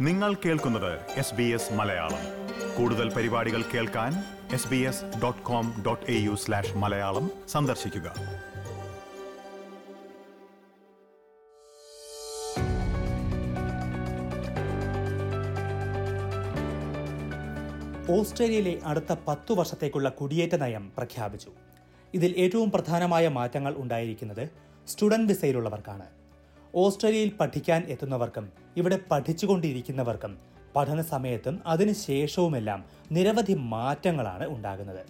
നിങ്ങൾ കേൾക്കുന്നത് S B S Malayalam. കൂടുതൽ പരിപാടികൾ കേൾക്കാൻ S B S dot com dot A U slash Malayalam സന്ദർശിക്കുക. ഓസ്ട്രേലിയയിലെ അടുത്ത പത്തു വർഷത്തേക്കുള്ള കുടിയേറ്റ നയം പ്രഖ്യാപിച്ചു. ഇതിൽ ഏറ്റവും പ്രധാനമായ മാറ്റങ്ങൾ ഉണ്ടായിരിക്കുന്നത് സ്റ്റുഡന്റ് വിസയിലുള്ളവർക്കാണ്. ഓസ്ട്രേലിയയിൽ പഠിക്കാൻ എത്തുന്നവർക്കും ഇവിടെ പഠിച്ചുകൊണ്ടിരിക്കുന്നവർക്കും പഠന സമയത്തും അതിനുശേഷവുമെല്ലാം നിരവധി മാറ്റങ്ങളാണ് ഉണ്ടാകുന്നത്.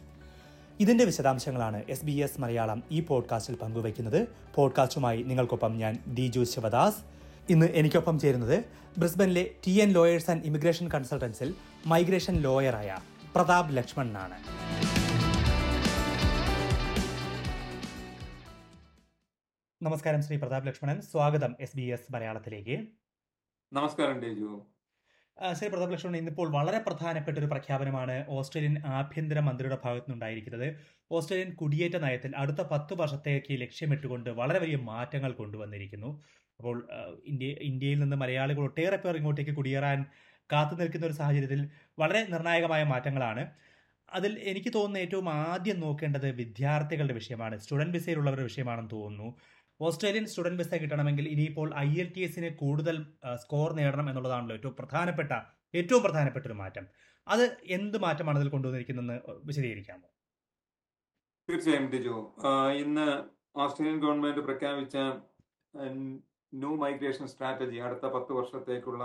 ഇതിന്റെ വിശദാംശങ്ങളാണ് എസ് ബി എസ് മലയാളം ഈ പോഡ്കാസ്റ്റിൽ പങ്കുവയ്ക്കുന്നത്. പോഡ്കാസ്റ്റുമായി നിങ്ങൾക്കൊപ്പം ഞാൻ ഡിജു ശിവദാസ്. ഇന്ന് എനിക്കൊപ്പം ചേരുന്നത് ബ്രിസ്ബനിലെ T N lawyers and immigration കൺസൾട്ടൻസിൽ migration ലോയറായ പ്രതാപ് ലക്ഷ്മണനാണ്. നമസ്കാരം ശ്രീ പ്രതാപ് ലക്ഷ്മണൻ. സ്വാഗതം എസ് ബി എസ് മലയാളത്തിലേക്ക്. നമസ്കാരം ഡേജു ശ്രീ പ്രതാപ് ലക്ഷ്മണൻ ഇന്നിപ്പോൾ വളരെ പ്രധാനപ്പെട്ട ഒരു പ്രഖ്യാപനമാണ് ഓസ്ട്രേലിയൻ ആഭ്യന്തര മന്ത്രിയുടെ ഭാഗത്തു നിന്നുണ്ടായിരിക്കുന്നത്. ഓസ്ട്രേലിയൻ കുടിയേറ്റ നയത്തിൽ അടുത്ത പത്ത് വർഷത്തേക്ക് ലക്ഷ്യമിട്ടുകൊണ്ട് വളരെ വലിയ മാറ്റങ്ങൾ കൊണ്ടുവന്നിരിക്കുന്നു. അപ്പോൾ ഇന്ത്യ ഇന്ത്യയിൽ നിന്ന് മലയാളികൾ ഒട്ടേറെ പേർ ഇങ്ങോട്ടേക്ക് കുടിയേറാൻ കാത്തു നിൽക്കുന്ന ഒരു സാഹചര്യത്തിൽ വളരെ നിർണായകമായ മാറ്റങ്ങളാണ്. അതിൽ എനിക്ക് തോന്നുന്ന ഏറ്റവും ആദ്യം നോക്കേണ്ടത് വിദ്യാർത്ഥികളുടെ വിഷയമാണ്. സ്റ്റുഡന്റ് വിസയിലുള്ളവരുടെ വിഷയമാണെന്ന് തോന്നുന്നു. ഓസ്ട്രേലിയൻ സ്റ്റുഡന്റ് വിസ കിട്ടണമെങ്കിൽ ഇനിയിപ്പോൾ ഐ എൽ ടി എസിന് കൂടുതൽ സ്കോർ നേടണം എന്നുള്ളതാണല്ലോ ഏറ്റവും പ്രധാനപ്പെട്ട ഏറ്റവും പ്രധാനപ്പെട്ട ഒരു മാറ്റം. അത് എന്ത് മാറ്റമാണ് അതിൽ കൊണ്ടുവന്നിരിക്കുന്നതെന്ന് വിശദീകരിക്കാമോ? തീർച്ചയായും ഡിജു. ഇന്ന് ഓസ്ട്രേലിയൻ ഗവൺമെന്റ് പ്രഖ്യാപിച്ച ന്യൂ മൈഗ്രേഷൻ സ്ട്രാറ്റജി അടുത്ത പത്ത് വർഷത്തേക്കുള്ള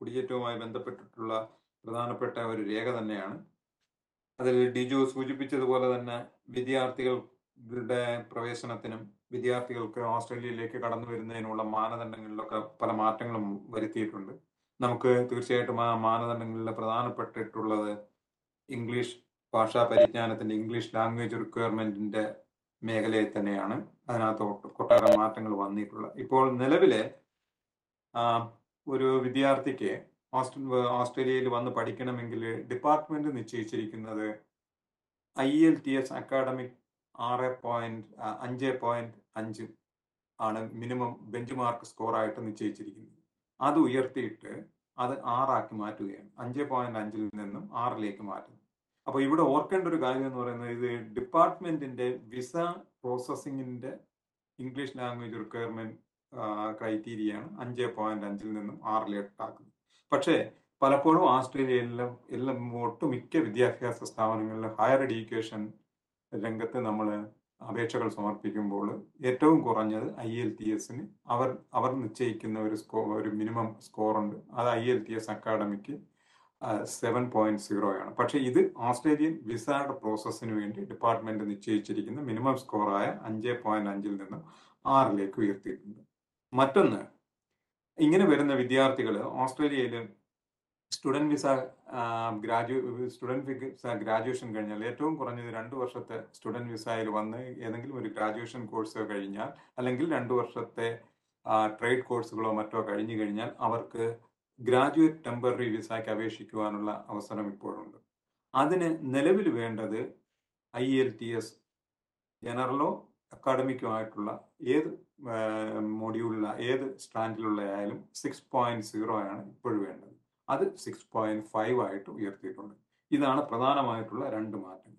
കുടിയേറ്റവുമായി ബന്ധപ്പെട്ടിട്ടുള്ള പ്രധാനപ്പെട്ട ഒരു രേഖ തന്നെയാണ്. അതിൽ ഡിജു സൂചിപ്പിച്ചതുപോലെ തന്നെ വിദ്യാർത്ഥികളുടെ പ്രവേശനത്തിനും വിദ്യാർത്ഥികൾക്ക് ഓസ്ട്രേലിയയിലേക്ക് കടന്നു വരുന്നതിനുള്ള മാനദണ്ഡങ്ങളിലൊക്കെ പല മാറ്റങ്ങളും വരുത്തിയിട്ടുണ്ട്. നമുക്ക് തീർച്ചയായിട്ടും ആ മാനദണ്ഡങ്ങളിൽ പ്രധാനപ്പെട്ടിട്ടുള്ളത് ഇംഗ്ലീഷ് ഭാഷാ പരിജ്ഞാനത്തിന്റെ ഇംഗ്ലീഷ് ലാംഗ്വേജ് റിക്വയർമെന്റിന്റെ മേഖലയിൽ തന്നെയാണ് അതിനകത്ത് കൊട്ടാര മാറ്റങ്ങൾ വന്നിട്ടുള്ളത്. ഇപ്പോൾ നിലവിലെ ഒരു വിദ്യാർത്ഥിക്ക് ഓസ്ട്രേലിയയിൽ വന്ന് പഠിക്കണമെങ്കിൽ ഡിപ്പാർട്ട്മെന്റ് നിശ്ചയിച്ചിരിക്കുന്നത് I L T S academic ആറ് പോയിന്റ് അഞ്ച് പോയിന്റ് അഞ്ച് ആണ് മിനിമം ബെഞ്ച് മാർക്ക് സ്കോറായിട്ട് നിശ്ചയിച്ചിരിക്കുന്നത്. അത് ഉയർത്തിയിട്ട് അത് ആറാക്കി മാറ്റുകയാണ്. അഞ്ച് പോയിന്റ് അഞ്ചിൽ നിന്നും ആറിലേക്ക് മാറ്റുന്നു. അപ്പോൾ ഇവിടെ ഓർക്കേണ്ട ഒരു കാര്യം എന്ന് പറയുന്നത് ഇത് ഡിപ്പാർട്ട്മെന്റിന്റെ വിസ പ്രോസസ്സിംഗിന്റെ ഇംഗ്ലീഷ് ലാംഗ്വേജ് റിക്വയർമെന്റ് ക്രൈറ്റീരിയയാണ് അഞ്ച് പോയിന്റ് അഞ്ചിൽ നിന്നും ആറിലേക്കാക്കുന്നത് പക്ഷേ പലപ്പോഴും ആസ്ട്രേലിയയിലും എല്ലാം ഒട്ടുമിക്ക വിദ്യാഭ്യാസ സ്ഥാപനങ്ങളിലും ഹയർ എഡ്യൂക്കേഷൻ രംഗത്ത് നമ്മൾ അപേക്ഷകൾ സമർപ്പിക്കുമ്പോൾ ഏറ്റവും കുറഞ്ഞത് ഐ എൽ ടി എസിന് അവർ അവർ നിശ്ചയിക്കുന്ന ഒരു സ്കോ ഒരു മിനിമം സ്കോറുണ്ട്. അത് IELTS academic seven point zero ആണ്. പക്ഷേ ഇത് ഓസ്ട്രേലിയൻ വിസയുടെ പ്രോസസ്സിന് വേണ്ടി ഡിപ്പാർട്ട്മെന്റ് നിശ്ചയിച്ചിരിക്കുന്ന മിനിമം സ്കോറായ അഞ്ച് പോയിന്റ് അഞ്ചിൽ നിന്നും ആറിലേക്ക് ഉയർത്തിയിട്ടുണ്ട്. മറ്റൊന്ന് ഇങ്ങനെ വരുന്ന വിദ്യാർത്ഥികൾ ഓസ്ട്രേലിയയിൽ സ്റ്റുഡന്റ് വിസ ഗ്രാജു സ്റ്റുഡന്റ് വിസ ഗ്രാജുവേഷൻ കഴിഞ്ഞാൽ ഏറ്റവും കുറഞ്ഞത് രണ്ട് വർഷത്തെ സ്റ്റുഡന്റ് വിസയിൽ വന്ന് ഏതെങ്കിലും ഒരു ഗ്രാജുവേഷൻ കോഴ്സ് കഴിഞ്ഞാൽ അല്ലെങ്കിൽ രണ്ട് വർഷത്തെ ട്രേഡ് കോഴ്സുകളോ മറ്റോ കഴിഞ്ഞു കഴിഞ്ഞാൽ അവർക്ക് ഗ്രാജുവേറ്റ് ടെമ്പററി വിസയ്ക്ക് അപേക്ഷിക്കുവാനുള്ള അവസരം ഇപ്പോഴുണ്ട്. അതിന് നിലവിൽ വേണ്ടത് ഐ എൽ ടി എസ് ജനറലോ അക്കാഡമിക്കോ ആയിട്ടുള്ള ഏത് മൊഡ്യൂളില ഏത് സ്റ്റാൻഡിലുള്ള ആയാലും സിക്സ് പോയിന്റ് സീറോ ആണ് ഇപ്പോഴും വേണ്ടത്. അത് സിക്സ് പോയിന്റ് ഫൈവ് ആയിട്ട് ഉയർത്തിയിട്ടുണ്ട്. ഇതാണ് പ്രധാനമായിട്ടുള്ള രണ്ട് മാറ്റങ്ങൾ.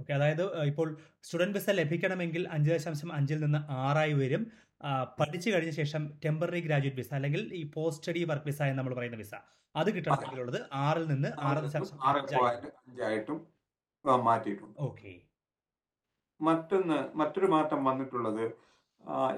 ഓക്കെ അതായത് ഇപ്പോൾ സ്റ്റുഡന്റ് വിസ ലഭിക്കണമെങ്കിൽ അഞ്ച് ദശാംശം അഞ്ചിൽ നിന്ന് ആറായി വരും. പഠിച്ചു കഴിഞ്ഞ ശേഷം ടെമ്പററി ഗ്രാജുവേറ്റ് വിസ അല്ലെങ്കിൽ ഈ പോസ്റ്റ് സ്റ്റഡി വർക്ക് വിസ എന്ന് നമ്മൾ പറയുന്ന വിസ. അത് കിട്ടണമെങ്കിലുള്ളത് ആറിൽ നിന്ന് ആറ് ദശാംശം അഞ്ചായിട്ടും മാറ്റിയിട്ടുണ്ട്. ഓക്കെ മറ്റൊന്ന് മറ്റൊരു മാറ്റം വന്നിട്ടുള്ളത്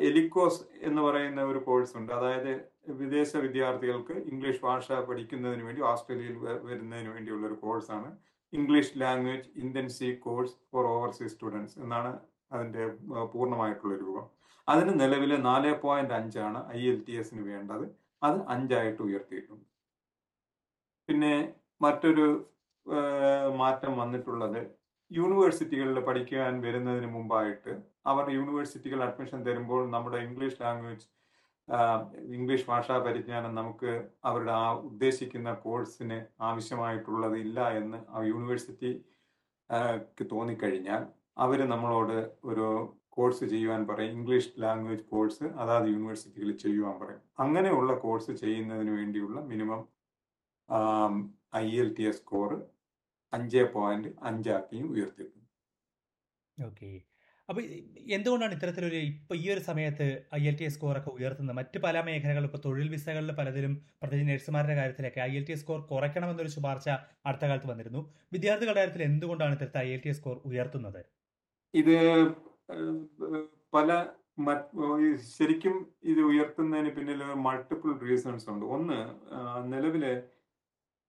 എലിക്കോസ് എന്ന് പറയുന്ന ഒരു കോഴ്സ് ഉണ്ട്. അതായത് വിദേശ വിദ്യാർത്ഥികൾക്ക് ഇംഗ്ലീഷ് ഭാഷ പഠിക്കുന്നതിന് വേണ്ടി ഓസ്ട്രേലിയയിൽ വരുന്നതിന് വേണ്ടിയുള്ള ഒരു കോഴ്സാണ്. English language intensive course for overseas students എന്നാണ് അതിന്റെ പൂർണമായിട്ടുള്ള രൂപം. അതിന് നിലവിൽ നാല് പോയിന്റ് അഞ്ചാണ് ഐ എൽ ടി എസിന് വേണ്ടത്. അത് അഞ്ചായിട്ട് ഉയർത്തിയിട്ടുണ്ട്. പിന്നെ മറ്റൊരു മാറ്റം വന്നിട്ടുള്ളത് യൂണിവേഴ്സിറ്റികളിൽ പഠിക്കാൻ വരുന്നതിന് മുമ്പായിട്ട് അവർ യൂണിവേഴ്സിറ്റികൾ അഡ്മിഷൻ തരുമ്പോൾ നമ്മുടെ ഇംഗ്ലീഷ് ലാംഗ്വേജ് ഇംഗ്ലീഷ് ഭാഷാ പരിജ്ഞാനം നമുക്ക് അവരുടെ ആ ഉദ്ദേശിക്കുന്ന കോഴ്സിന് ആവശ്യമായിട്ടുള്ളത് ഇല്ല എന്ന് ആ യൂണിവേഴ്സിറ്റി ക്ക് തോന്നിക്കഴിഞ്ഞാൽ അവർ നമ്മളോട് ഒരു കോഴ്സ് ചെയ്യുവാൻ പറയും ഇംഗ്ലീഷ് ലാംഗ്വേജ് കോഴ്സ് അതാത് യൂണിവേഴ്സിറ്റികളിൽ ചെയ്യുവാൻ പറയും. അങ്ങനെയുള്ള കോഴ്സ് ചെയ്യുന്നതിന് വേണ്ടിയുള്ള minimum I L T S score അഞ്ച് പോയിന്റ് അഞ്ചാക്കിയും ഉയർത്തിയിട്ടുണ്ട്. ഓക്കെ. അപ്പൊ എന്തുകൊണ്ടാണ് ഇത്തരത്തിലൊരു ഇപ്പൊ ഈ ഒരു സമയത്ത് I L T S score ഒക്കെ ഉയർത്തുന്നത്? മറ്റ് പല മേഖലകളിലും ഇപ്പൊ തൊഴിൽ വിസകളിൽ പലതിലും പ്രത്യേകിച്ച് നഴ്സുമാരുടെ കാര്യത്തിലൊക്കെ I L T S score കുറയ്ക്കണമെന്നൊരു ശുപാർശ അടുത്ത കാലത്ത് വന്നിരുന്നു. വിദ്യാർത്ഥികളുടെ കാര്യത്തിൽ എന്തുകൊണ്ടാണ് ഇത്തരത്തിൽ I L T S score ഉയർത്തുന്നത്? ഇത് പല ശരിക്കും ഇത് ഉയർത്തുന്നതിന് പിന്നിൽ മൾട്ടിപ്പിൾ റീസൺസ് ഉണ്ട്. ഒന്ന് നിലവിലെ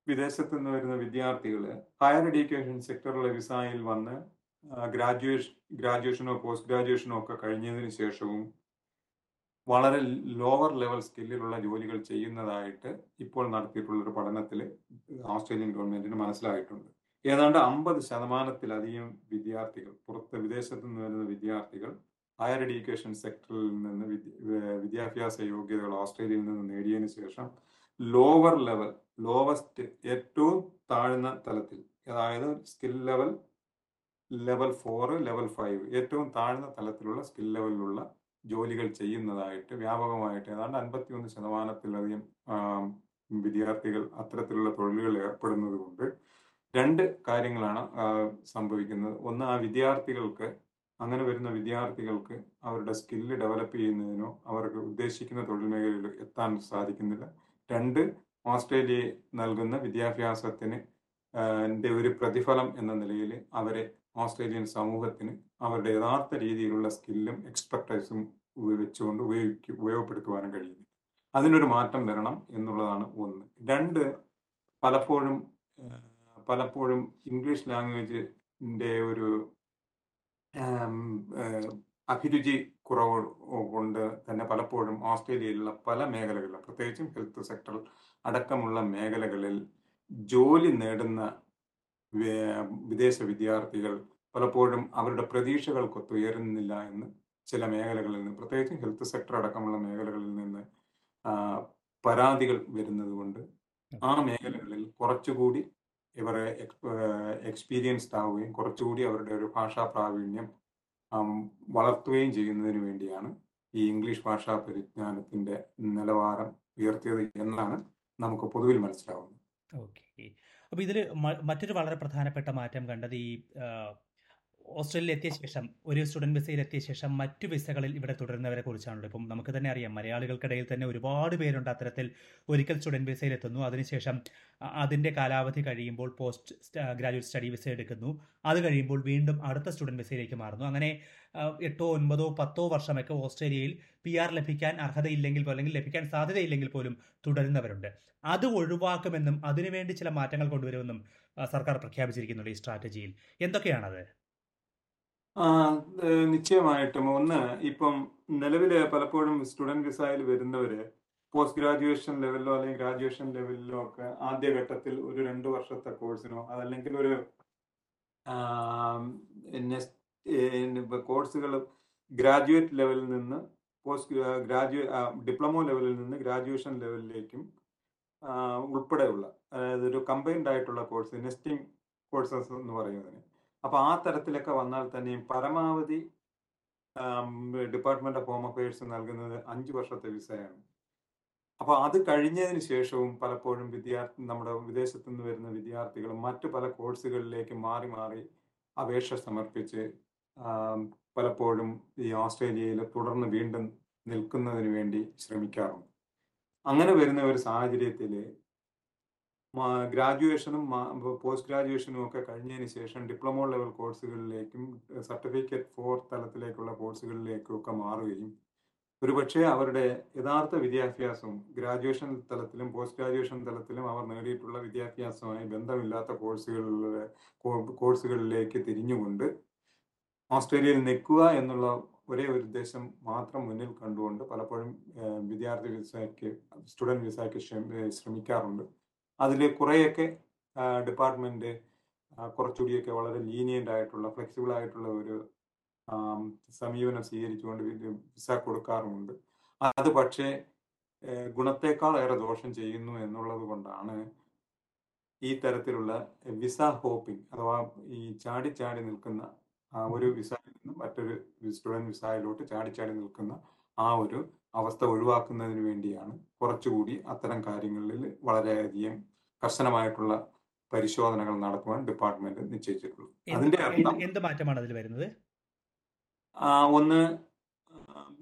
വിദേശത്ത് നിന്ന് വരുന്ന വിദ്യാർത്ഥികൾ ഹയർ എഡ്യൂക്കേഷൻ സെക്ടറിലെ വിസായിൽ വന്ന് ഗ്രാജുവേഷൻ ഗ്രാജുവേഷനോ പോസ്റ്റ് ഗ്രാജുവേഷനോ ഒക്കെ കഴിഞ്ഞതിന് ശേഷവും വളരെ ലോവർ ലെവൽ സ്കില്ലിലുള്ള ജോലികൾ ചെയ്യുന്നതായിട്ട് ഇപ്പോൾ നടത്തിയിട്ടുള്ള ഒരു പഠനത്തിൽ ഓസ്ട്രേലിയൻ ഗവൺമെന്റിന് മനസ്സിലായിട്ടുണ്ട്. ഏതാണ്ട് അമ്പത് ശതമാനത്തിലധികം വിദ്യാർത്ഥികൾ പുറത്ത് വിദേശത്ത് നിന്ന് വരുന്ന വിദ്യാർത്ഥികൾ ഹയർ എഡ്യൂക്കേഷൻ സെക്ടറിൽ നിന്ന് വിദ്യാഭ്യാസ യോഗ്യതകൾ ഓസ്ട്രേലിയയിൽ നിന്ന് നേടിയതിന് ശേഷം ലോവർ ലെവൽ ലോവസ്റ്റ് ഏറ്റവും താഴ്ന്ന തലത്തിൽ അതായത് skill level level four level five ഏറ്റവും താഴ്ന്ന തലത്തിലുള്ള സ്കിൽ ലെവലിലുള്ള ജോലികൾ ചെയ്യുന്നതായിട്ട് വ്യാപകമായിട്ട് ഏതാണ്ട് അൻപത്തിയൊന്ന് ശതമാനത്തിലധികം വിദ്യാർത്ഥികൾ അത്തരത്തിലുള്ള തൊഴിലുകളിൽ ഏർപ്പെടുന്നത് കൊണ്ട് രണ്ട് കാര്യങ്ങളാണ് സംഭവിക്കുന്നത്. ഒന്ന് ആ വിദ്യാർത്ഥികൾക്ക് അങ്ങനെ വരുന്ന വിദ്യാർത്ഥികൾക്ക് അവരുടെ സ്കില്ല് ഡെവലപ്പ് ചെയ്യുന്നതിനോ അവർക്ക് ഉദ്ദേശിക്കുന്ന തൊഴിൽ മേഖലയിൽ എത്താൻ സാധിക്കുന്നില്ല. രണ്ട് ഓസ്ട്രേലിയ നൽകുന്ന വിദ്യാഭ്യാസത്തിന് ഒരു പ്രതിഫലം എന്ന നിലയിൽ അവരെ ഓസ്ട്രേലിയൻ സമൂഹത്തിന് അവരുടെ യഥാർത്ഥ രീതിയിലുള്ള സ്കില്ലും എക്സ്പെർട്ടൈസും വെച്ചുകൊണ്ട് ഉപയോഗിക്കും ഉപയോഗപ്പെടുത്തുവാനും കഴിയുന്നു. അതിനൊരു മാറ്റം വരണം എന്നുള്ളതാണ് ഒന്ന്. രണ്ട് പലപ്പോഴും പലപ്പോഴും ഇംഗ്ലീഷ് ലാംഗ്വേജിന്റെ ഒരു അഭിരുചി കുറവ് കൊണ്ട് തന്നെ പലപ്പോഴും ഓസ്ട്രേലിയയിലുള്ള പല മേഖലകളിലും പ്രത്യേകിച്ചും ഹെൽത്ത് സെക്ടർ അടക്കമുള്ള മേഖലകളിൽ ജോലി നേടുന്ന വിദേശ വിദ്യാർത്ഥികൾ പലപ്പോഴും അവരുടെ പ്രതീക്ഷകൾക്കൊത്ത് ഉയരുന്നില്ല എന്ന് ചില മേഖലകളിൽ നിന്ന് പ്രത്യേകിച്ചും ഹെൽത്ത് സെക്ടർ അടക്കമുള്ള മേഖലകളിൽ നിന്ന് പരാതികൾ വരുന്നത് കൊണ്ട് ആ മേഖലകളിൽ കുറച്ചുകൂടി ഇവരെ എക്സ്പീരിയൻസ്ഡ് ആവുകയും കുറച്ചുകൂടി അവരുടെ ഒരു ഭാഷാ പ്രാവീണ്യം വളർത്തുകയും ചെയ്യുന്നതിന് വേണ്ടിയാണ് ഈ ഇംഗ്ലീഷ് ഭാഷാ പരിജ്ഞാനത്തിന്റെ നിലവാരം ഉയർത്തിയത് എന്നാണ് നമുക്ക് പൊതുവിൽ മനസ്സിലാവുന്നത്. ഓക്കെ. അപ്പോൾ ഇതിൽ മറ്റൊരു വളരെ പ്രധാനപ്പെട്ട മാറ്റം കണ്ടത് ഈ ഓസ്ട്രേലിയയിൽ എത്തിയ ശേഷം ഒരു സ്റ്റുഡന്റ് വിസയിൽ എത്തിയ ശേഷം മറ്റു വിസകളിൽ ഇവിടെ തുടരുന്നവരെ കുറിച്ചാണല്ലോ. ഇപ്പം നമുക്ക് തന്നെ അറിയാം മലയാളികൾക്കിടയിൽ തന്നെ ഒരുപാട് പേരുണ്ട് അത്തരത്തിൽ ഒരിക്കൽ സ്റ്റുഡന്റ് വിസയിൽ എത്തുന്നു. അതിനുശേഷം അതിന്റെ കാലാവധി കഴിയുമ്പോൾ പോസ്റ്റ് ഗ്രാജുവേറ്റ് സ്റ്റഡി വിസ എടുക്കുന്നു. അത് കഴിയുമ്പോൾ വീണ്ടും അടുത്ത സ്റ്റുഡന്റ് വിസയിലേക്ക് മാറുന്നു. അങ്ങനെ എട്ടോ ഒൻപതോ പത്തോ വർഷമൊക്കെ ഓസ്ട്രേലിയയിൽ പി ആർ ലഭിക്കാൻ അർഹതയില്ലെങ്കിൽ പോലും അല്ലെങ്കിൽ ലഭിക്കാൻ സാധ്യതയില്ലെങ്കിൽ പോലും തുടരുന്നവരുണ്ട്. അത് ഒഴിവാക്കുമെന്നും അതിനുവേണ്ടി ചില മാറ്റങ്ങൾ കൊണ്ടുവരുമെന്നും സർക്കാർ പ്രഖ്യാപിച്ചിരിക്കുന്നുണ്ട് ഈ സ്ട്രാറ്റജിയിൽ. എന്തൊക്കെയാണത്? നിശ്ചയമായിട്ടും. ഒന്ന് ഇപ്പം നിലവിൽ പലപ്പോഴും സ്റ്റുഡന്റ് വിസയിൽ വരുന്നവര് പോസ്റ്റ് ഗ്രാജുവേഷൻ ലെവലിലോ അല്ലെങ്കിൽ ഗ്രാജുവേഷൻ ലെവലിലോ ഒക്കെ ആദ്യഘട്ടത്തിൽ ഒരു രണ്ട് വർഷത്തെ കോഴ്സിനോ അതല്ലെങ്കിൽ ഒരു കോഴ്സുകൾ ഗ്രാജുവേറ്റ് ലെവലിൽ നിന്ന് പോസ്റ്റ് ഗ്രാജുവേ ഡിപ്ലോമോ ലെവലിൽ നിന്ന് ഗ്രാജുവേഷൻ ലെവലിലേക്കും ഉൾപ്പെടെയുള്ള അതായത് ഒരു കമ്പൈൻഡ് ആയിട്ടുള്ള കോഴ്സ് നെസ്റ്റിംഗ് കോഴ്സസ് എന്ന് പറയുന്നതിന്. അപ്പൊ ആ തരത്തിലൊക്കെ വന്നാൽ തന്നെയും പരമാവധി ഡിപ്പാർട്ട്മെന്റ് ഓഫ് ഹോം അഫയേഴ്സ് നൽകുന്നത് അഞ്ച് വർഷത്തെ വിസയാണ്. അപ്പൊ അത് കഴിഞ്ഞതിന് ശേഷവും പലപ്പോഴും വിദ്യാർത്ഥി നമ്മുടെ വിദേശത്തു നിന്ന് വരുന്ന വിദ്യാർത്ഥികൾ മറ്റു പല കോഴ്സുകളിലേക്ക് മാറി മാറി അപേക്ഷ സമർപ്പിച്ച് പലപ്പോഴും ഈ ഓസ്ട്രേലിയയിൽ തുടർന്ന് വീണ്ടും നിൽക്കുന്നതിന് വേണ്ടി ശ്രമിക്കാറുണ്ട്. അങ്ങനെ വരുന്ന ഒരു സാഹചര്യത്തിൽ ഗ്രാജുവേഷനും പോസ്റ്റ് ഗ്രാജുവേഷനും ഒക്കെ കഴിഞ്ഞതിന് ശേഷം ഡിപ്ലോമ ലെവൽ കോഴ്സുകളിലേക്കും സർട്ടിഫിക്കറ്റ് ഫോർ തലത്തിലേക്കുള്ള കോഴ്സുകളിലേക്കും ഒക്കെ മാറുകയും. ഒരുപക്ഷെ അവരുടെ യഥാർത്ഥ വിദ്യാഭ്യാസവും ഗ്രാജുവേഷൻ തലത്തിലും പോസ്റ്റ് ഗ്രാജുവേഷൻ തലത്തിലും അവർ നേടിയിട്ടുള്ള വിദ്യാഭ്യാസവുമായി ബന്ധമില്ലാത്ത കോഴ്സുകളിലെ കോഴ്സുകളിലേക്ക് തിരിഞ്ഞുകൊണ്ട് ഓസ്ട്രേലിയയിൽ നിൽക്കുക എന്നുള്ള ഒരേ ഒരു ഉദ്ദേശം മാത്രം മുന്നിൽ കണ്ടുകൊണ്ട് പലപ്പോഴും വിദ്യാർത്ഥി വിസയ്ക്ക് സ്റ്റുഡന്റ് വിസയ്ക്ക് ശ്രമിക്കാറുണ്ട്. അതിൽ കുറേയൊക്കെ ഡിപ്പാർട്ട്മെന്റ് കുറച്ചുകൂടിയൊക്കെ വളരെ ലീനിയന്റ് ആയിട്ടുള്ള ഫ്ലെക്സിബിൾ ആയിട്ടുള്ള ഒരു സമീപനം സ്വീകരിച്ചുകൊണ്ട് വിസ കൊടുക്കാറുമുണ്ട്. അത് പക്ഷേ ഗുണത്തേക്കാൾ ഏറെ ദോഷം ചെയ്യുന്നു എന്നുള്ളത് കൊണ്ടാണ് ഈ തരത്തിലുള്ള വിസ ഹോപ്പിംഗ് അഥവാ ഈ ചാടി ചാടി നിൽക്കുന്ന ഒരു വിസയിൽ നിന്ന് മറ്റൊരു സ്റ്റുഡന്റ് വിസയിലോട്ട് ചാടി ചാടി നിൽക്കുന്ന ആ ഒരു അവസ്ഥ ഒഴിവാക്കുന്നതിന് വേണ്ടിയാണ് കുറച്ചുകൂടി അത്തരം കാര്യങ്ങളിൽ വളരെയധികം കർശനമായിട്ടുള്ള പരിശോധനകൾ നടത്തുവാൻ ഡിപ്പാർട്ട്മെന്റ് നിശ്ചയിച്ചിട്ടുള്ളത്. അതിന്റെ അർത്ഥം എന്ത് മാറ്റമാണ് അതിൽ വരുന്നത്? ആ, ഒന്ന്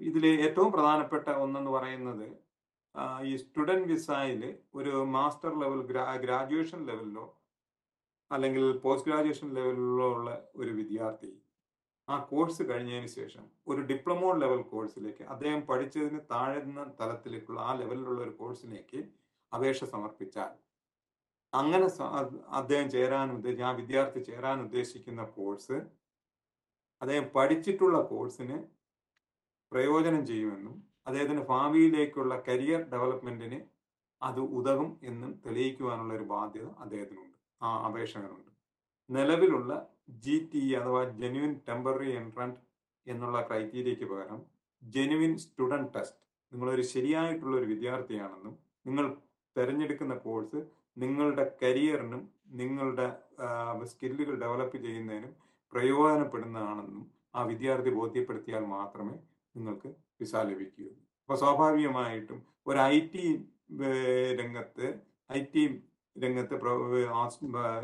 ഇതിലെ ഏറ്റവും പ്രധാനപ്പെട്ട ഒന്നെന്ന് പറയുന്നത് ഈ സ്റ്റുഡന്റ് വിസയിൽ ഒരു മാസ്റ്റർ ലെവൽ ഗ്രാജുവേഷൻ ലെവലിലോ അല്ലെങ്കിൽ പോസ്റ്റ് ഗ്രാജുവേഷൻ ലെവലിലോ ഉള്ള ഒരു വിദ്യാർത്ഥി ആ കോഴ്സ് കഴിഞ്ഞതിന് ശേഷം ഒരു ഡിപ്ലോമോ ലെവൽ കോഴ്സിലേക്ക് അദ്ദേഹം പഠിച്ചതിന് താഴ്ന്ന തലത്തിലേക്കുള്ള ആ ലെവലിലുള്ള ഒരു കോഴ്സിലേക്ക് അപേക്ഷ സമർപ്പിച്ചാൽ അങ്ങനെ അദ്ദേഹം ചേരാൻ ഉദ്ദേശിച്ച ആ വിദ്യാർത്ഥി ചേരാൻ ഉദ്ദേശിക്കുന്ന കോഴ്സ് അദ്ദേഹം പഠിച്ചിട്ടുള്ള കോഴ്സിന് പ്രയോജനം ചെയ്യുമെന്നും അദ്ദേഹത്തിന്റെ ഭാവിയിലേക്കുള്ള കരിയർ ഡെവലപ്മെന്റിന് അത് ഉതകും എന്നും തെളിയിക്കുവാനുള്ള ഒരു ബാധ്യത അദ്ദേഹത്തിനുണ്ട് ആ അപേക്ഷകനുണ്ട്. നിലവിലുള്ള ജി ടി അഥവാ ജെന്യുവിൻ ടെമ്പററി എൻട്രന്റ് എന്നുള്ള ക്രൈറ്റീരിയയ്ക്ക് പകരം ജെന്യുവിൻ സ്റ്റുഡന്റ് ടെസ്റ്റ് നിങ്ങളൊരു ശരിയായിട്ടുള്ള ഒരു വിദ്യാർത്ഥിയാണെന്നും നിങ്ങൾ തിരഞ്ഞെടുക്കുന്ന കോഴ്സ് നിങ്ങളുടെ കരിയറിനും നിങ്ങളുടെ സ്കില്ലുകൾ ഡെവലപ്പ് ചെയ്യുന്നതിനും പ്രയോജനപ്പെടുന്നതാണെന്നും ആ വിദ്യാർത്ഥി ബോധ്യപ്പെടുത്തിയാൽ മാത്രമേ നിങ്ങൾക്ക് വിസ ലഭിക്കുകയുള്ളൂ. അപ്പോൾ സ്വാഭാവികമായിട്ടും ഒരു ഐ ടി രംഗത്ത് ഐ ടി രംഗത്ത്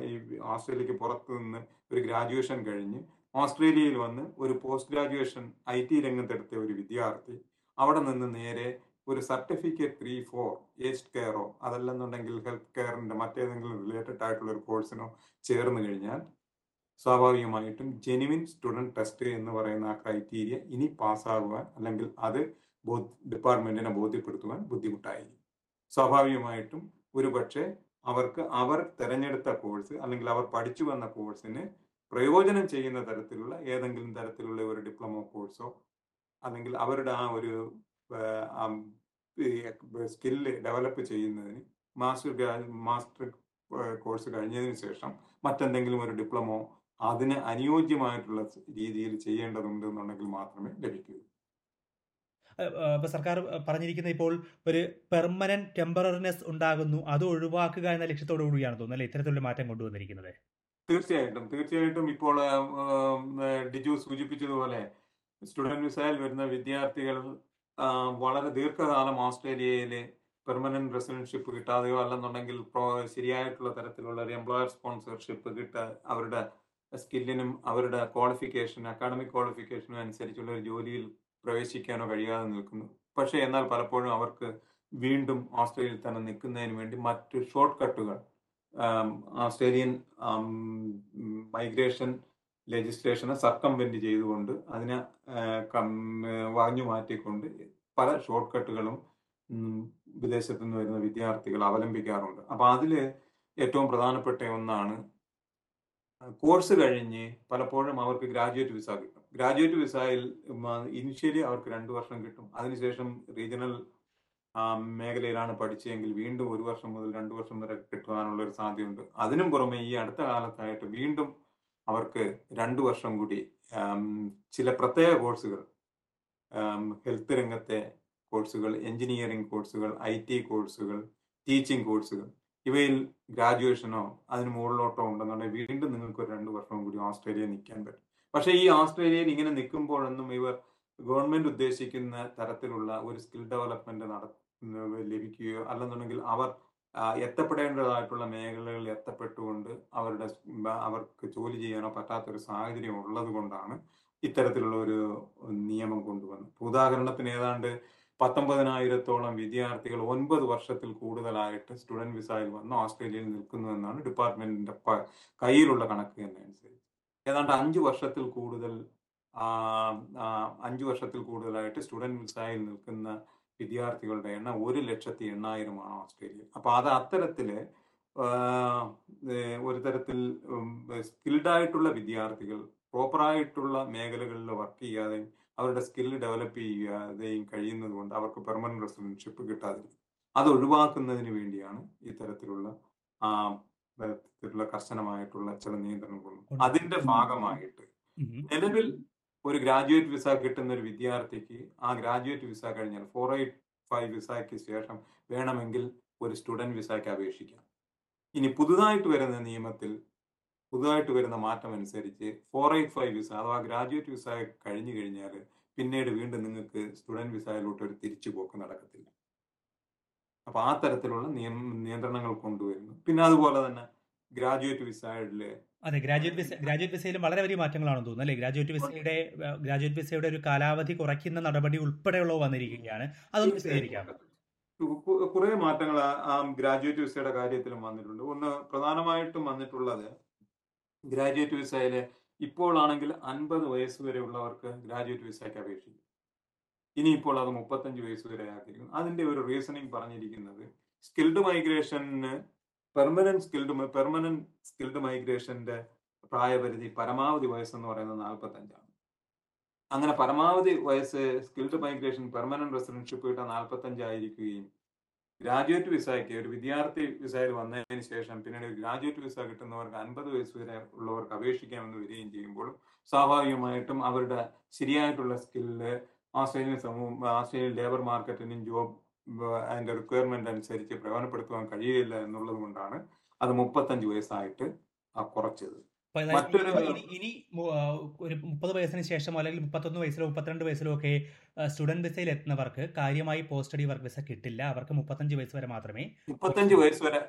ഈ ഓസ്ട്രേലിയക്ക് പുറത്തു നിന്ന് ഒരു ഗ്രാജുവേഷൻ കഴിഞ്ഞ് ഓസ്ട്രേലിയയിൽ വന്ന് ഒരു പോസ്റ്റ് ഗ്രാജുവേഷൻ ഐ ടി രംഗത്തെടുത്ത ഒരു വിദ്യാർത്ഥി അവിടെ നിന്ന് നേരെ ഒരു സർട്ടിഫിക്കറ്റ് ത്രീ ഫോർ ഏജ് കെയറോ അതല്ലെന്നുണ്ടെങ്കിൽ ഹെൽത്ത് കെയറിന്റെ മറ്റേതെങ്കിലും റിലേറ്റഡ് ആയിട്ടുള്ള ഒരു കോഴ്സിനോ ചേർന്ന് കഴിഞ്ഞാൽ സ്വാഭാവികമായിട്ടും ജെനുവിൻ സ്റ്റുഡന്റ് ടെസ്റ്റ് എന്ന് പറയുന്ന ആ ക്രൈറ്റീരിയ ഇനി പാസ്സാകുവാൻ അല്ലെങ്കിൽ അത് ഡിപ്പാർട്ട്മെന്റിനെ ബോധ്യപ്പെടുത്തുവാൻ ബുദ്ധിമുട്ടായിരിക്കും. സ്വാഭാവികമായിട്ടും ഒരു പക്ഷേ അവർക്ക് അവർ തിരഞ്ഞെടുത്ത കോഴ്സ് അല്ലെങ്കിൽ അവർ പഠിച്ചു വന്ന കോഴ്സിന് പ്രയോജനം ചെയ്യുന്ന തരത്തിലുള്ള ഏതെങ്കിലും തരത്തിലുള്ള ഒരു ഡിപ്ലോമ കോഴ്സോ അല്ലെങ്കിൽ അവരുടെ ആ ഒരു സ്കില്ല് ഡെവലപ്പ് ചെയ്യുന്നതിന് മാസ്റ്റർ മാസ്റ്റർ കോഴ്സ് കഴിഞ്ഞതിന് ശേഷം മറ്റെന്തെങ്കിലും ഒരു ഡിപ്ലോമോ അതിന് അനുയോജ്യമായിട്ടുള്ള രീതിയിൽ ചെയ്യേണ്ടതുണ്ട് എന്നുണ്ടെങ്കിൽ മാത്രമേ ലഭിക്കൂ. ഇപ്പൊ സർക്കാർ പറഞ്ഞിരിക്കുന്ന ഇപ്പോൾ ഒരു പെർമനന്റ് ടെമ്പററിനെസ് ഉണ്ടാകുന്നു. അത് ഒഴിവാക്കുക എന്ന ലക്ഷ്യത്തോടു കൂടിയാണ് തോന്നുന്നത് അല്ലെ? ഇത്തരത്തിലുള്ള മാറ്റം കൊണ്ടുവന്നിരിക്കുന്നത്. തീർച്ചയായിട്ടും തീർച്ചയായിട്ടും ഇപ്പോൾ ഡിജു സൂചിപ്പിച്ചതുപോലെ സ്റ്റുഡന്റ് വിസയിൽ വരുന്ന വിദ്യാർത്ഥികൾ വളരെ ദീർഘകാലം ഓസ്ട്രേലിയയിൽ പെർമനന്റ് റെസിഡൻഷിപ്പ് കിട്ടാതെയോ അല്ലെന്നുണ്ടെങ്കിൽ ശരിയായിട്ടുള്ള തരത്തിലുള്ള ഒരു എംപ്ലോയർ സ്പോൺസർഷിപ്പ് കിട്ട അവരുടെ സ്കില്ലിനും അവരുടെ ക്വാളിഫിക്കേഷൻ അക്കാഡമിക് ക്വാളിഫിക്കേഷനും അനുസരിച്ചുള്ള ഒരു ജോലിയിൽ പ്രവേശിക്കാനോ കഴിയാതെ നിൽക്കുന്നു. പക്ഷേ എന്നാൽ പലപ്പോഴും അവർക്ക് വീണ്ടും ഓസ്ട്രേലിയയിൽ തന്നെ നിൽക്കുന്നതിന് വേണ്ടി മറ്റു ഷോർട്ട് കട്ടുകൾ ഓസ്ട്രേലിയൻ മൈഗ്രേഷൻ ലെജിസ്ലേഷനെ സർക്കംവെന്റ് ചെയ്തുകൊണ്ട് അതിനെ വാങ്ങി മാറ്റിക്കൊണ്ട് പല ഷോർട്ട് കട്ടുകളും വിദേശത്തു നിന്ന് വരുന്ന വിദ്യാർത്ഥികൾ അവലംബിക്കാറുണ്ട്. അപ്പൊ അതിൽ ഏറ്റവും പ്രധാനപ്പെട്ട ഒന്നാണ് കോഴ്സ് കഴിഞ്ഞ് പലപ്പോഴും അവർക്ക് ഗ്രാജുവേറ്റ് വിസ കിട്ടും. ഗ്രാജുവേറ്റ് വിസയിൽ ഇനിഷ്യലി അവർക്ക് രണ്ടു വർഷം കിട്ടും. അതിനുശേഷം റീജിയണൽ മേഖലയിലാണ് പഠിച്ചതെങ്കിൽ വീണ്ടും ഒരു വർഷം മുതൽ രണ്ടു വർഷം വരെ കിട്ടുവാനുള്ള ഒരു സാധ്യതയുണ്ട്. അതിനും പുറമെ ഈ അടുത്ത കാലത്തായിട്ട് വീണ്ടും അവർക്ക് രണ്ടു വർഷം കൂടി ചില പ്രത്യേക കോഴ്സുകൾ ഹെൽത്ത് രംഗത്തെ കോഴ്സുകൾ എഞ്ചിനീയറിംഗ് കോഴ്സുകൾ ഐ ടി കോഴ്സുകൾ ടീച്ചിങ് കോഴ്സുകൾ ഇവയിൽ ഗ്രാജുവേഷനോ അതിന് മുകളിലോട്ടോ ഉണ്ടെന്നുണ്ടെങ്കിൽ വീണ്ടും നിങ്ങൾക്ക് ഒരു രണ്ട് വർഷം കൂടി ഓസ്ട്രേലിയ നിൽക്കാൻ പറ്റും. പക്ഷേ ഈ ഓസ്ട്രേലിയയിൽ ഇങ്ങനെ നിൽക്കുമ്പോഴൊന്നും ഇവർ ഗവൺമെന്റ് ഉദ്ദേശിക്കുന്ന തരത്തിലുള്ള ഒരു സ്കിൽ ഡെവലപ്മെന്റ് നട ലഭിക്കുകയോ അല്ലെന്നുണ്ടെങ്കിൽ അവർ എത്തപ്പെടേണ്ടതായിട്ടുള്ള മേഖലകളിൽ എത്തപ്പെട്ടുകൊണ്ട് അവരുടെ അവർക്ക് ജോലി ചെയ്യാനോ പറ്റാത്തൊരു സാഹചര്യം ഉള്ളത് കൊണ്ടാണ് ഇത്തരത്തിലുള്ള ഒരു നിയമം കൊണ്ടുവന്നത്. ഉദാഹരണത്തിന് ഏതാണ്ട് പത്തൊമ്പതിനായിരത്തോളം വിദ്യാർത്ഥികൾ ഒൻപത് വർഷത്തിൽ കൂടുതലായിട്ട് സ്റ്റുഡന്റ് വിസയിൽ വന്ന് ഓസ്ട്രേലിയയിൽ നിൽക്കുന്നു എന്നാണ് ഡിപ്പാർട്ട്മെന്റിന്റെ കയ്യിലുള്ള കണക്ക് എന്നനുസരിച്ച് ഏതാണ്ട് അഞ്ചു വർഷത്തിൽ കൂടുതൽ അഞ്ചു വർഷത്തിൽ കൂടുതലായിട്ട് സ്റ്റുഡന്റ് വിസയിൽ നിൽക്കുന്ന വിദ്യാർത്ഥികളുടെ എണ്ണം ഒരു ലക്ഷത്തി എണ്ണായിരമാണ് ഓസ്ട്രേലിയ അപ്പൊ അത് അത്തരത്തിൽ ഒരു തരത്തിൽ സ്കിൽഡായിട്ടുള്ള വിദ്യാർത്ഥികൾ പ്രോപ്പറായിട്ടുള്ള മേഖലകളിൽ വർക്ക് ചെയ്യാതെയും അവരുടെ സ്കില്ല് ഡെവലപ്പ് ചെയ്യുകയും കഴിയുന്നത് കൊണ്ട് അവർക്ക് പെർമനന്റ് റെസിഡൻഷിപ്പ് കിട്ടാതിരിക്കും. അത് ഒഴിവാക്കുന്നതിന് വേണ്ടിയാണ് ഇത്തരത്തിലുള്ള ആ തരത്തിലുള്ള കർശനമായിട്ടുള്ള ചില നിയന്ത്രണങ്ങൾ. അതിന്റെ ഭാഗമായിട്ട്. നിലവിൽ ഒരു ഗ്രാജുവേറ്റ് വിസ കിട്ടുന്ന ഒരു വിദ്യാർത്ഥിക്ക് ആ ഗ്രാജുവേറ്റ് വിസ കഴിഞ്ഞാൽ ഫോർ എയ്റ്റ് ഫൈവ് വിസയ്ക്ക് ശേഷം വേണമെങ്കിൽ ഒരു സ്റ്റുഡന്റ് വിസയ്ക്ക് അപേക്ഷിക്കാം. ഇനി പുതുതായിട്ട് വരുന്ന നിയമത്തിൽ പുതുതായിട്ട് വരുന്ന മാറ്റം അനുസരിച്ച് ഫോർ എയ്റ്റ് ഫൈവ് വിസ അഥവാ ഗ്രാജുവേറ്റ് വിസ കഴിഞ്ഞു കഴിഞ്ഞാൽ പിന്നീട് വീണ്ടും നിങ്ങൾക്ക് സ്റ്റുഡന്റ് വിസയിലോട്ട് ഒരു തിരിച്ചു പോക്ക് നടക്കത്തില്ല. അപ്പൊ ആ തരത്തിലുള്ള നിയമ നിയന്ത്രണങ്ങൾ കൊണ്ടുവരുന്നു. പിന്നെ അതുപോലെ തന്നെ ഗ്രാജുവേറ്റ് വിസയിലെ അതെ ഗ്രാജുവേറ്റ് വിസ ഗ്രാജുവേറ്റ് വിസയിലും വളരെ വലിയ മാറ്റങ്ങളാണെന്ന് തോന്നുന്നു അല്ലെ? ഗ്രാജുവേറ്റ് വിസയുടെ ഗ്രാജുവേറ്റ് വിസയുടെ ഒരു കാലാവധി കുറയ്ക്കുന്ന നടപടി ഉൾപ്പെടെയുള്ളവ വന്നിരിക്കുകയാണ്. അതൊന്ന് വിശദീകരിക്കാം കുറെ മാറ്റങ്ങൾ ആ ഗ്രാജുവേറ്റ് വിസയുടെ കാര്യത്തിലും വന്നിട്ടുണ്ട്. ഒന്ന് പ്രധാനമായിട്ടും വന്നിട്ടുള്ളത് ഗ്രാജുവേറ്റ് വിസയിൽ ഇപ്പോഴാണെങ്കിൽ അൻപത് വയസ്സ് വരെ ഉള്ളവർക്ക് ഗ്രാജുവേറ്റ് വിസയ്ക്ക് അപേക്ഷിക്കും. ഇനിയിപ്പോൾ അത് മുപ്പത്തഞ്ച് വയസ്സ് വരെ ആക്കിയിരിക്കും അതിന്റെ ഒരു റീസണിങ് പറഞ്ഞിരിക്കുന്നത് സ്കിൽഡ് മൈഗ്രേഷന് പെർമനന്റ് സ്കിൽഡ് പെർമനന്റ് സ്കിൽഡ് മൈഗ്രേഷന്റെ പ്രായപരിധി പരമാവധി വയസ്സെന്ന് പറയുന്നത് നാൽപ്പത്തഞ്ചാണ്. അങ്ങനെ പരമാവധി വയസ്സ് സ്കിൽഡ് മൈഗ്രേഷൻ പെർമനന്റ് റെസിഡൻഷിപ്പ് കിട്ടാൻ നാൽപ്പത്തഞ്ചായിരിക്കുകയും ഗ്രാജുവേറ്റ് വിസയ്ക്ക് ഒരു വിദ്യാർത്ഥി വിസയിൽ വന്നതിന് ശേഷം പിന്നീട് ഗ്രാജുവേറ്റ് വിസ കിട്ടുന്നവർക്ക് അൻപത് വയസ്സ് വരെ ഉള്ളവർക്ക് അപേക്ഷിക്കാമെന്ന് വരികയും ചെയ്യുമ്പോൾ സ്വാഭാവികമായിട്ടും അവരുടെ ശരിയായിട്ടുള്ള സ്കില്ല് ആസ്ട്രേലിയൻ സമൂഹം ആസ്ട്രേലിയൻ ലേബർ മാർക്കറ്റിനും ജോബ് അതിന്റെ റിക്വയർമെന്റ് അനുസരിച്ച് പ്രയോജനപ്പെടുത്തുവാൻ കഴിയില്ല എന്നുള്ളത് കൊണ്ടാണ് അത് മുപ്പത്തഞ്ച് വയസ്സായിട്ട് കുറച്ചത്. ഇനി ഒരു മുപ്പത് വയസ്സിന് ശേഷം അല്ലെങ്കിൽ മുപ്പത്തൊന്ന് വയസ്സിലോ മുപ്പത്തിരണ്ട് വയസ്സിലോ ഒക്കെ സ്റ്റുഡന്റ് വിസയിൽ എത്തുന്നവർക്ക് കാര്യമായി പോസ്റ്റ് സ്റ്റഡി വർക്ക് വിസ കിട്ടില്ല. അവർക്ക് മുപ്പത്തഞ്ച് വയസ്സ് വരെ മാത്രമേ മുപ്പത്തഞ്ച് വയസ്സ് വരെ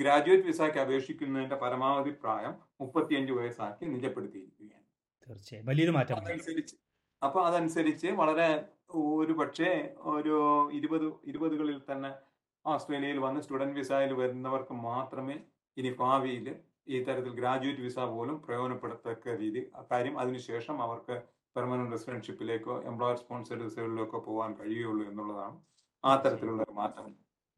ഗ്രാജുവേറ്റ് വിസയ്ക്ക് അപേക്ഷിക്കുന്നതിന്റെ പരമാവധി പ്രായം മുപ്പത്തിയഞ്ച് വയസ്സാക്കി നിജപ്പെടുത്തിയിരിക്കുകയാണ്. തീർച്ചയായും. വലിയൊരു മാറ്റം അപ്പൊ അതനുസരിച്ച് വളരെ ഒരു പക്ഷേ ഒരു ഇരുപത് ഇരുപതുകളിൽ തന്നെ ഓസ്ട്രേലിയയിൽ വന്ന് സ്റ്റുഡന്റ് വിസയിൽ വരുന്നവർക്ക് മാത്രമേ ഇനി ഭാവിയിൽ ഈ തരത്തിൽ ഗ്രാജുവേറ്റ് വിസ പോലും പ്രയോജനപ്പെടുത്തക്ക രീതി. കാര്യം അതിനുശേഷം അവർക്ക് പെർമനന്റ് റെസിഡൻഷിപ്പിലേക്കോ എംപ്ലോയർ സ്പോൺസേഡ് വിസകളിലേക്കോ പോകാൻ കഴിയുള്ളൂ എന്നുള്ളതാണ് ആ തരത്തിലുള്ള ഒരു മാറ്റം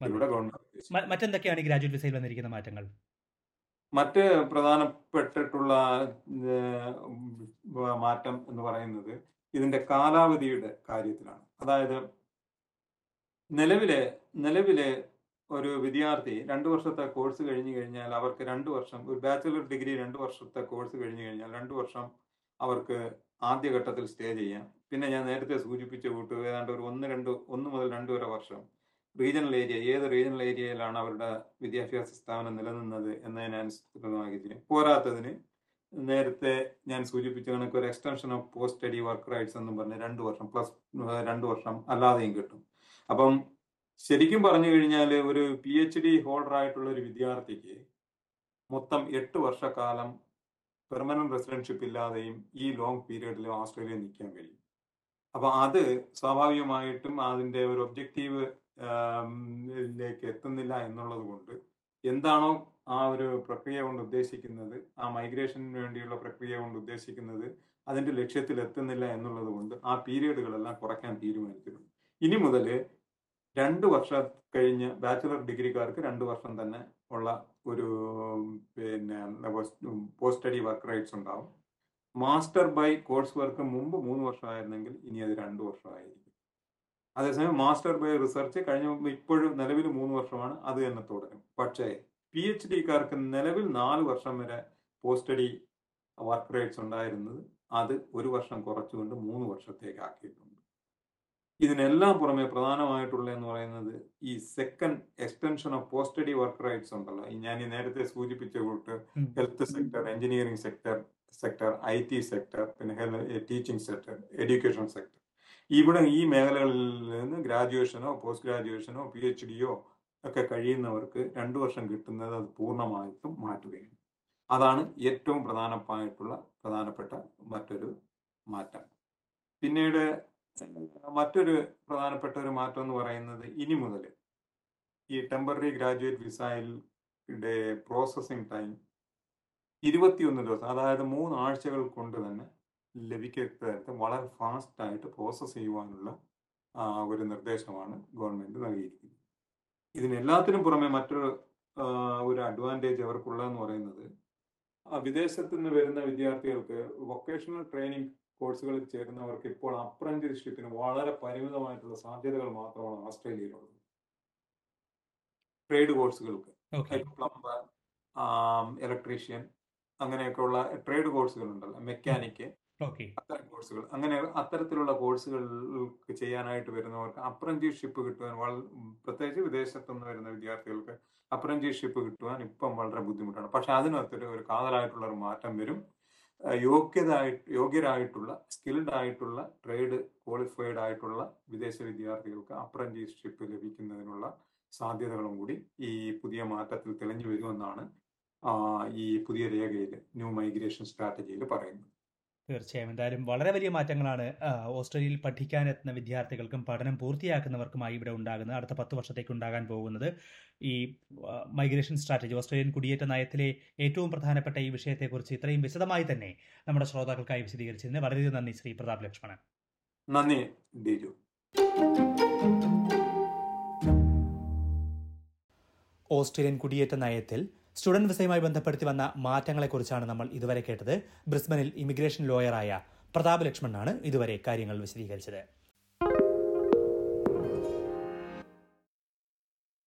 ഇവിടെ ഗവൺമെന്റ് മറ്റെന്തൊക്കെയാണ് ഗ്രാജുവേറ്റ് വിസയിൽ വന്നിരിക്കുന്ന മാറ്റങ്ങൾ? മറ്റ് പ്രധാനപ്പെട്ടിട്ടുള്ള മാറ്റം എന്ന് പറയുന്നത് ഇതിന്റെ കാലാവധിയുടെ കാര്യത്തിലാണ്. അതായത് നിലവിലെ നിലവിലെ ഒരു വിദ്യാർത്ഥി രണ്ട് വർഷത്തെ കോഴ്സ് കഴിഞ്ഞു കഴിഞ്ഞാൽ അവർക്ക് രണ്ട് വർഷം ഒരു ബാച്ചുലർ ഡിഗ്രി രണ്ട് വർഷത്തെ കോഴ്സ് കഴിഞ്ഞു കഴിഞ്ഞാൽ രണ്ട് വർഷം അവർക്ക് ആദ്യഘട്ടത്തിൽ സ്റ്റേ ചെയ്യാം. പിന്നെ ഞാൻ നേരത്തെ സൂചിപ്പിച്ച കൂട്ട് ഏതാണ്ട് ഒരു ഒന്ന് രണ്ട് ഒന്ന് മുതൽ രണ്ട് വരെ വർഷം റീജിയണൽ ഏരിയ ഏത് റീജിയണൽ ഏരിയയിലാണ് അവരുടെ വിദ്യാഭ്യാസ സ്ഥാപനം നിലനിന്നത് എന്നതിനനുസൃതമാക്കി പോരാത്തതിന് നേരത്തെ ഞാൻ സൂചിപ്പിച്ച കണക്ക് ഒരു extension of post study work rights എന്നും പറഞ്ഞ് രണ്ട് വർഷം പ്ലസ് രണ്ട് വർഷം അല്ലാതെയും കിട്ടും. അപ്പം ശരിക്കും പറഞ്ഞു കഴിഞ്ഞാൽ ഒരു പി എച്ച് ഡി ഹോൾഡർ ആയിട്ടുള്ള ഒരു വിദ്യാർത്ഥിക്ക് മൊത്തം എട്ട് വർഷക്കാലം പെർമനന്റ് റെസിഡൻഷിപ്പ് ഇല്ലാതെയും ഈ ലോങ് പീരീഡിൽ ഓസ്ട്രേലിയ നിൽക്കാൻ കഴിയും. അപ്പൊ അത് സ്വാഭാവികമായിട്ടും അതിന്റെ ഒരു ഒബ്ജക്റ്റീവ് ലേക്ക് എത്തുന്നില്ല എന്നുള്ളത് കൊണ്ട് എന്താണോ ആ ഒരു പ്രക്രിയ കൊണ്ട് ഉദ്ദേശിക്കുന്നത് ആ മൈഗ്രേഷന് വേണ്ടിയുള്ള പ്രക്രിയ കൊണ്ട് ഉദ്ദേശിക്കുന്നത് അതിന്റെ ലക്ഷ്യത്തിൽ എത്തുന്നില്ല എന്നുള്ളത് കൊണ്ട് ആ പീരീഡുകളെല്ലാം കുറയ്ക്കാൻ തീരുമാനിക്കുന്നു ഇനി മുതൽ രണ്ട് വർഷം കഴിഞ്ഞ് ബാച്ചുലർ ഡിഗ്രിക്കാർക്ക് രണ്ട് വർഷം തന്നെ ഉള്ള ഒരു പിന്നെ പോസ്റ്റ് സ്റ്റഡി വർക്ക് റൈറ്റ്സ് ഉണ്ടാവും. മാസ്റ്റർ ബൈ കോഴ്സ് വർക്ക് മുമ്പ് മൂന്ന് വർഷമായിരുന്നെങ്കിൽ ഇനി അത് രണ്ട് വർഷമായിരിക്കും. അതേസമയം മാസ്റ്റർ ബൈ റിസർച്ച് കഴിഞ്ഞ ഇപ്പോഴും നിലവിൽ മൂന്ന് വർഷമാണ് അത് തന്നെ തുടരും. പക്ഷേ പി എച്ച് ഡിക്കാർക്ക് നിലവിൽ നാല് വർഷം വരെ പോസ്റ്റ് സ്റ്റഡി വർക്ക് റൈറ്റ്സ് ഉണ്ടായിരുന്നത് അത് ഒരു വർഷം കുറച്ചുകൊണ്ട് മൂന്ന് വർഷത്തേക്ക് ആക്കിയിട്ടുണ്ട്. ഇതിനെല്ലാം പുറമെ പ്രധാനമായിട്ടുള്ള എന്ന് പറയുന്നത് ഈ second extension of post study work rights ഉണ്ടല്ലോ. ഞാൻ ഈ നേരത്തെ സൂചിപ്പിച്ച കൂട്ട് health sector engineering sector sector I T sector പിന്നെ ടീച്ചിങ് സെക്ടർ എഡ്യൂക്കേഷൻ സെക്ടർ ഇവിടെ ഈ മേഖലകളിൽ നിന്ന് ഗ്രാജുവേഷനോ പോസ്റ്റ് ഗ്രാജുവേഷനോ പി എച്ച് ഡിയോ ഒക്കെ കഴിയുന്നവർക്ക് രണ്ടു വർഷം കിട്ടുന്നത് അത് പൂർണമായിട്ടും മാറ്റുകയാണ്. അതാണ് ഏറ്റവും പ്രധാനമായിട്ടുള്ള പ്രധാനപ്പെട്ട മറ്റൊരു മാറ്റം. പിന്നീട് മറ്റൊരു പ്രധാനപ്പെട്ട ഒരു മാറ്റം എന്ന് പറയുന്നത് ഇനി മുതൽ ഈ ടെമ്പററി ഗ്രാജുവേറ്റ് വിസയിലെ പ്രോസസ്സിംഗ് ടൈം ഇരുപത്തിയൊന്ന് ദിവസം അതായത് മൂന്ന് ആഴ്ചകൾ കൊണ്ട് തന്നെ ലഭിക്കത്തരത്തിൽ വളരെ ഫാസ്റ്റായിട്ട് പ്രോസസ്സ് ചെയ്യുവാനുള്ള ഒരു നിർദ്ദേശമാണ് ഗവൺമെന്റ് നൽകിയിരിക്കുന്നത്. ഇതിനെല്ലാത്തിനും പുറമെ മറ്റൊരു ഒരു അഡ്വാന്റേജ് അവർക്കുള്ളതെന്ന് പറയുന്നത് വിദേശത്തു നിന്ന് വരുന്ന വിദ്യാർത്ഥികൾക്ക് വൊക്കേഷണൽ ട്രെയിനിങ് കോഴ്സുകളിൽ ചേരുന്നവർക്ക് ഇപ്പോൾ അപ്രന്റീസ്ഷിപ്പിന് വളരെ പരിമിതമായിട്ടുള്ള സാധ്യതകൾ മാത്രമാണ് ഓസ്ട്രേലിയയിലുള്ളത്. ട്രേഡ് കോഴ്സുകൾക്ക്. പ്ലംബർ ഇലക്ട്രീഷ്യൻ അങ്ങനെയൊക്കെയുള്ള ട്രേഡ് കോഴ്സുകൾ ഉണ്ടല്ലോ മെക്കാനിക്ക് അത്തരം കോഴ്സുകൾ. അങ്ങനെ അത്തരത്തിലുള്ള കോഴ്സുകൾക്ക് ചെയ്യാനായിട്ട് വരുന്നവർക്ക് അപ്രന്റീസ്ഷിപ്പ് കിട്ടുവാൻ പ്രത്യേകിച്ച് വിദേശത്തുനിന്ന് വരുന്ന വിദ്യാർത്ഥികൾക്ക് അപ്രന്റീസ്ഷിപ്പ് കിട്ടുവാൻ ഇപ്പം വളരെ ബുദ്ധിമുട്ടാണ്. പക്ഷെ അതിനകത്തൊരു ഒരു കാതലായിട്ടുള്ള ഒരു മാറ്റം വരും. യോഗ്യതായിട്ട് യോഗ്യരായിട്ടുള്ള സ്കിൽഡ് ആയിട്ടുള്ള ട്രേഡ് ക്വാളിഫൈഡ് ആയിട്ടുള്ള വിദേശ വിദ്യാർത്ഥികൾക്ക് അപ്രന്റീസ്ഷിപ്പ് ലഭിക്കുന്നതിനുള്ള സാധ്യതകളും കൂടി ഈ പുതിയ മാറ്റത്തിൽ തെളിഞ്ഞു വരുമെന്നാണ് ഈ പുതിയ രേഖയിൽ ന്യൂ മൈഗ്രേഷൻ സ്ട്രാറ്റജിയിൽ പറയുന്നത്. തീർച്ചയായും. എന്തായാലും വളരെ വലിയ മാറ്റങ്ങളാണ് ഓസ്ട്രേലിയയിൽ പഠിക്കാനെത്തുന്ന വിദ്യാർത്ഥികൾക്കും പഠനം പൂർത്തിയാക്കുന്നവർക്കുമായി ഇവിടെ ഉണ്ടാകുന്നത് അടുത്ത പത്ത് വർഷത്തേക്ക് ഉണ്ടാകാൻ പോകുന്നത്. ഈ മൈഗ്രേഷൻ സ്ട്രാറ്റജി ഓസ്ട്രേലിയൻ കുടിയേറ്റ നയത്തിലെ ഏറ്റവും പ്രധാനപ്പെട്ട ഈ വിഷയത്തെക്കുറിച്ച് ഇത്രയും വിശദമായി തന്നെ നമ്മുടെ ശ്രോതാക്കൾക്കായി വിശദീകരിച്ചതിന് വളരെയധികം നന്ദി ശ്രീ പ്രതാപ് ലക്ഷ്മണൻ. നന്ദി ബിജു. ഓസ്ട്രേലിയൻ കുടിയേറ്റ നയത്തിൽ സ്റ്റുഡന്റ് വിസയുമായി ബന്ധപ്പെടുത്തി വന്ന മാറ്റങ്ങളെക്കുറിച്ചാണ് നമ്മൾ ഇതുവരെ കേട്ടത്. ബ്രിസ്ബനിൽ ഇമിഗ്രേഷൻ ലോയറായ പ്രതാപ് ലക്ഷ്മണനാണ് ഇതുവരെ കാര്യങ്ങൾ വിശദീകരിച്ചത്.